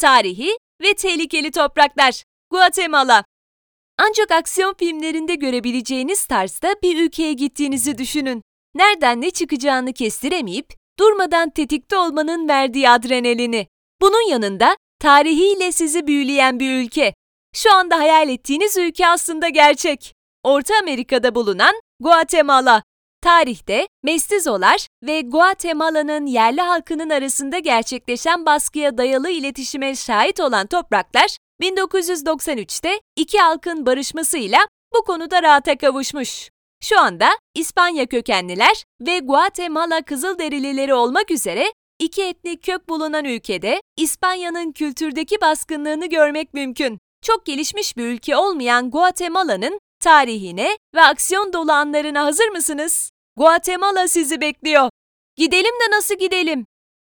tarihi ve tehlikeli topraklar. Guatemala. Ancak aksiyon filmlerinde görebileceğiniz tarzda bir ülkeye gittiğinizi düşünün. Nereden ne çıkacağını kestiremeyip durmadan tetikte olmanın verdiği adrenalini. Bunun yanında tarihiyle sizi büyüleyen bir ülke. Şu anda hayal ettiğiniz ülke aslında gerçek. Orta Amerika'da bulunan Guatemala. Tarihte Mestizolar ve Guatemala'nın yerli halkının arasında gerçekleşen baskıya dayalı iletişime şahit olan topraklar, 1993'te iki halkın barışmasıyla bu konuda rahata kavuşmuş. Şu anda İspanya kökenliler ve Guatemala Kızılderilileri olmak üzere iki etnik kök bulunan ülkede İspanya'nın kültürdeki baskınlığını görmek mümkün. Çok gelişmiş bir ülke olmayan Guatemala'nın tarihine ve aksiyon dolu anlarına hazır mısınız? Guatemala sizi bekliyor. Gidelim de nasıl gidelim?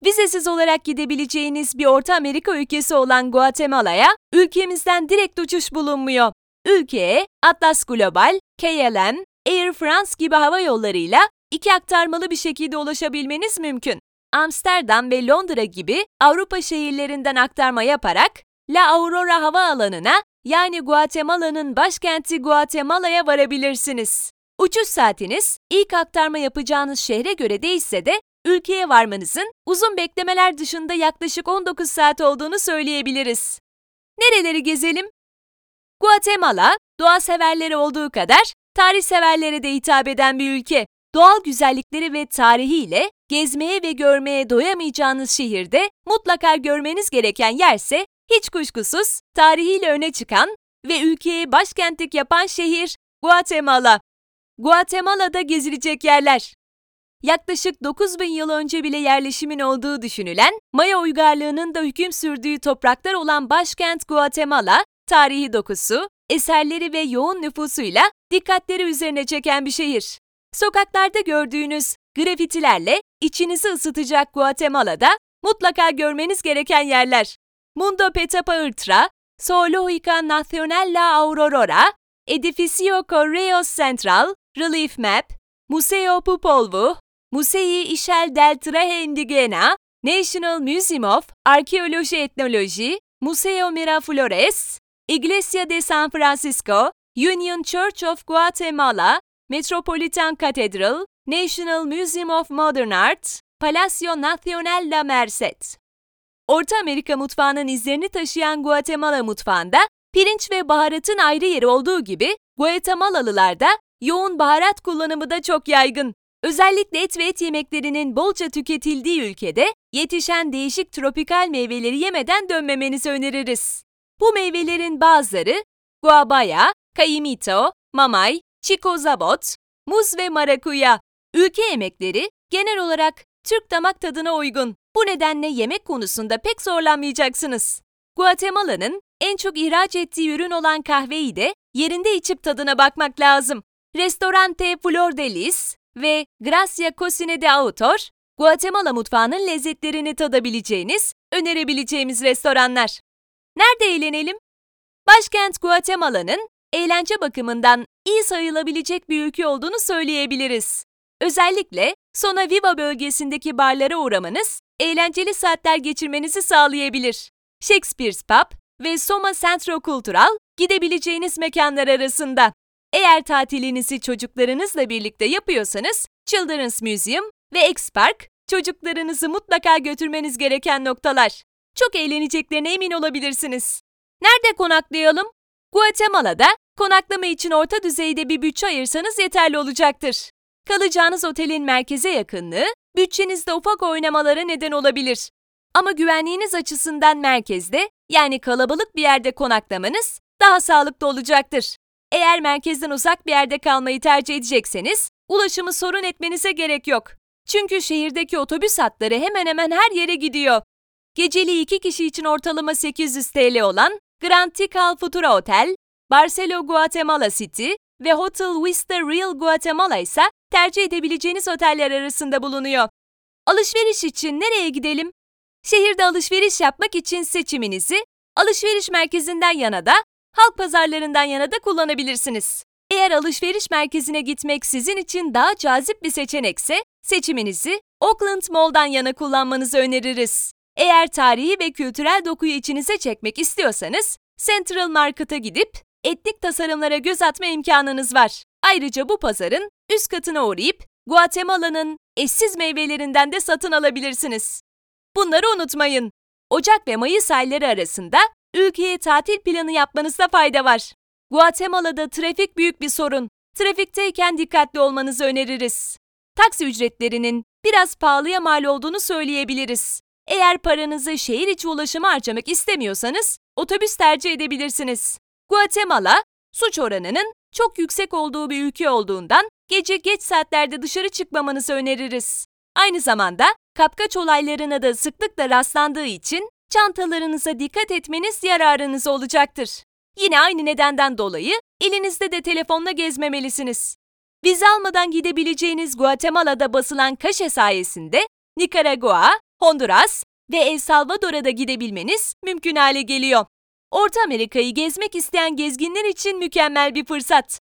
Vizesiz olarak gidebileceğiniz bir Orta Amerika ülkesi olan Guatemala'ya ülkemizden direkt uçuş bulunmuyor. Ülkeye Atlas Global, KLM, Air France gibi hava yollarıyla iki aktarmalı bir şekilde ulaşabilmeniz mümkün. Amsterdam ve Londra gibi Avrupa şehirlerinden aktarma yaparak La Aurora Havaalanı'na yani Guatemala'nın başkenti Guatemala'ya varabilirsiniz. Uçuş saatiniz ilk aktarma yapacağınız şehre göre değişse de ülkeye varmanızın uzun beklemeler dışında yaklaşık 19 saat olduğunu söyleyebiliriz. Nereleri gezelim? Guatemala, doğa severleri olduğu kadar tarih severlere de hitap eden bir ülke. Doğal güzellikleri ve tarihiyle gezmeye ve görmeye doyamayacağınız şehirde mutlaka görmeniz gereken yerse hiç kuşkusuz tarihiyle öne çıkan ve ülkeye başkentlik yapan şehir Guatemala. Guatemala'da gezilecek yerler. Yaklaşık 9000 yıl önce bile yerleşimin olduğu düşünülen Maya uygarlığının da hüküm sürdüğü topraklar olan başkent Guatemala, tarihi dokusu, eserleri ve yoğun nüfusuyla dikkatleri üzerine çeken bir şehir. Sokaklarda gördüğünüz grafitilerle içinizi ısıtacak Guatemala'da mutlaka görmeniz gereken yerler. Mundo Petapa Irtra, Zoológica Nacional La Aurora, Edificio Correos Central, Relief Map, Museo Popolvuh, Musei Ishel del Traje Indigena, National Museum of Archaeology Ethnology, Museo Miraflores, Iglesia de San Francisco, Union Church of Guatemala, Metropolitan Cathedral, National Museum of Modern Art, Palacio Nacional La Merced. Orta Amerika mutfağının izlerini taşıyan Guatemala mutfağında pirinç ve baharatın ayrı yeri olduğu gibi Guatemalalılar da yoğun baharat kullanımı da çok yaygın. Özellikle et ve et yemeklerinin bolca tüketildiği ülkede yetişen değişik tropikal meyveleri yemeden dönmemenizi öneririz. Bu meyvelerin bazıları guabaya, caimito, mamay, chico zabot, muz ve marakuya. Ülke yemekleri genel olarak Türk damak tadına uygun. Bu nedenle yemek konusunda pek zorlanmayacaksınız. Guatemala'nın en çok ihraç ettiği ürün olan kahveyi de yerinde içip tadına bakmak lazım. Restorante Flor de Lis ve Gracia Cocine de Autor, Guatemala mutfağının lezzetlerini tadabileceğiniz, önerebileceğimiz restoranlar. Nerede eğlenelim? Başkent Guatemala'nın eğlence bakımından iyi sayılabilecek bir ülke olduğunu söyleyebiliriz. Özellikle Sona Viva bölgesindeki barlara uğramanız, eğlenceli saatler geçirmenizi sağlayabilir. Shakespeare's Pub ve Soma Centro Cultural gidebileceğiniz mekanlar arasında. Eğer tatilinizi çocuklarınızla birlikte yapıyorsanız, Children's Museum ve X-Park çocuklarınızı mutlaka götürmeniz gereken noktalar. Çok eğleneceklerine emin olabilirsiniz. Nerede konaklayalım? Guatemala'da konaklama için orta düzeyde bir bütçe ayırsanız yeterli olacaktır. Kalacağınız otelin merkeze yakınlığı, bütçenizde ufak oynamalara neden olabilir. Ama güvenliğiniz açısından merkezde, yani kalabalık bir yerde konaklamanız daha sağlıklı olacaktır. Eğer merkezden uzak bir yerde kalmayı tercih edecekseniz, ulaşımı sorun etmenize gerek yok. Çünkü şehirdeki otobüs hatları hemen hemen her yere gidiyor. Geceliği iki kişi için ortalama 800 TL olan Grand Tikal Futura Otel, Barcelo Guatemala City ve Hotel Vista Real Guatemala ise tercih edebileceğiniz oteller arasında bulunuyor. Alışveriş için nereye gidelim? Şehirde alışveriş yapmak için seçiminizi alışveriş merkezinden yana da halk pazarlarından yana da kullanabilirsiniz. Eğer alışveriş merkezine gitmek sizin için daha cazip bir seçenekse seçiminizi Oakland Mall'dan yana kullanmanızı öneririz. Eğer tarihi ve kültürel dokuyu içinize çekmek istiyorsanız Central Market'a gidip etnik tasarımlara göz atma imkanınız var. Ayrıca bu pazarın üst katına uğrayıp Guatemala'nın eşsiz meyvelerinden de satın alabilirsiniz. Bunları unutmayın. Ocak ve Mayıs ayları arasında ülkeye tatil planı yapmanızda fayda var. Guatemala'da trafik büyük bir sorun. Trafikteyken dikkatli olmanızı öneririz. Taksi ücretlerinin biraz pahalıya mal olduğunu söyleyebiliriz. Eğer paranızı şehir içi ulaşıma harcamak istemiyorsanız otobüs tercih edebilirsiniz. Guatemala, suç oranının çok yüksek olduğu bir ülke olduğundan gece geç saatlerde dışarı çıkmamanızı öneririz. Aynı zamanda kapkaç olaylarına da sıklıkla rastlandığı için çantalarınıza dikkat etmeniz yararınıza olacaktır. Yine aynı nedenden dolayı elinizde de telefonla gezmemelisiniz. Vize almadan gidebileceğiniz Guatemala'da basılan kaşe sayesinde Nikaragua, Honduras ve El Salvador'a da gidebilmeniz mümkün hale geliyor. Orta Amerika'yı gezmek isteyen gezginler için mükemmel bir fırsat.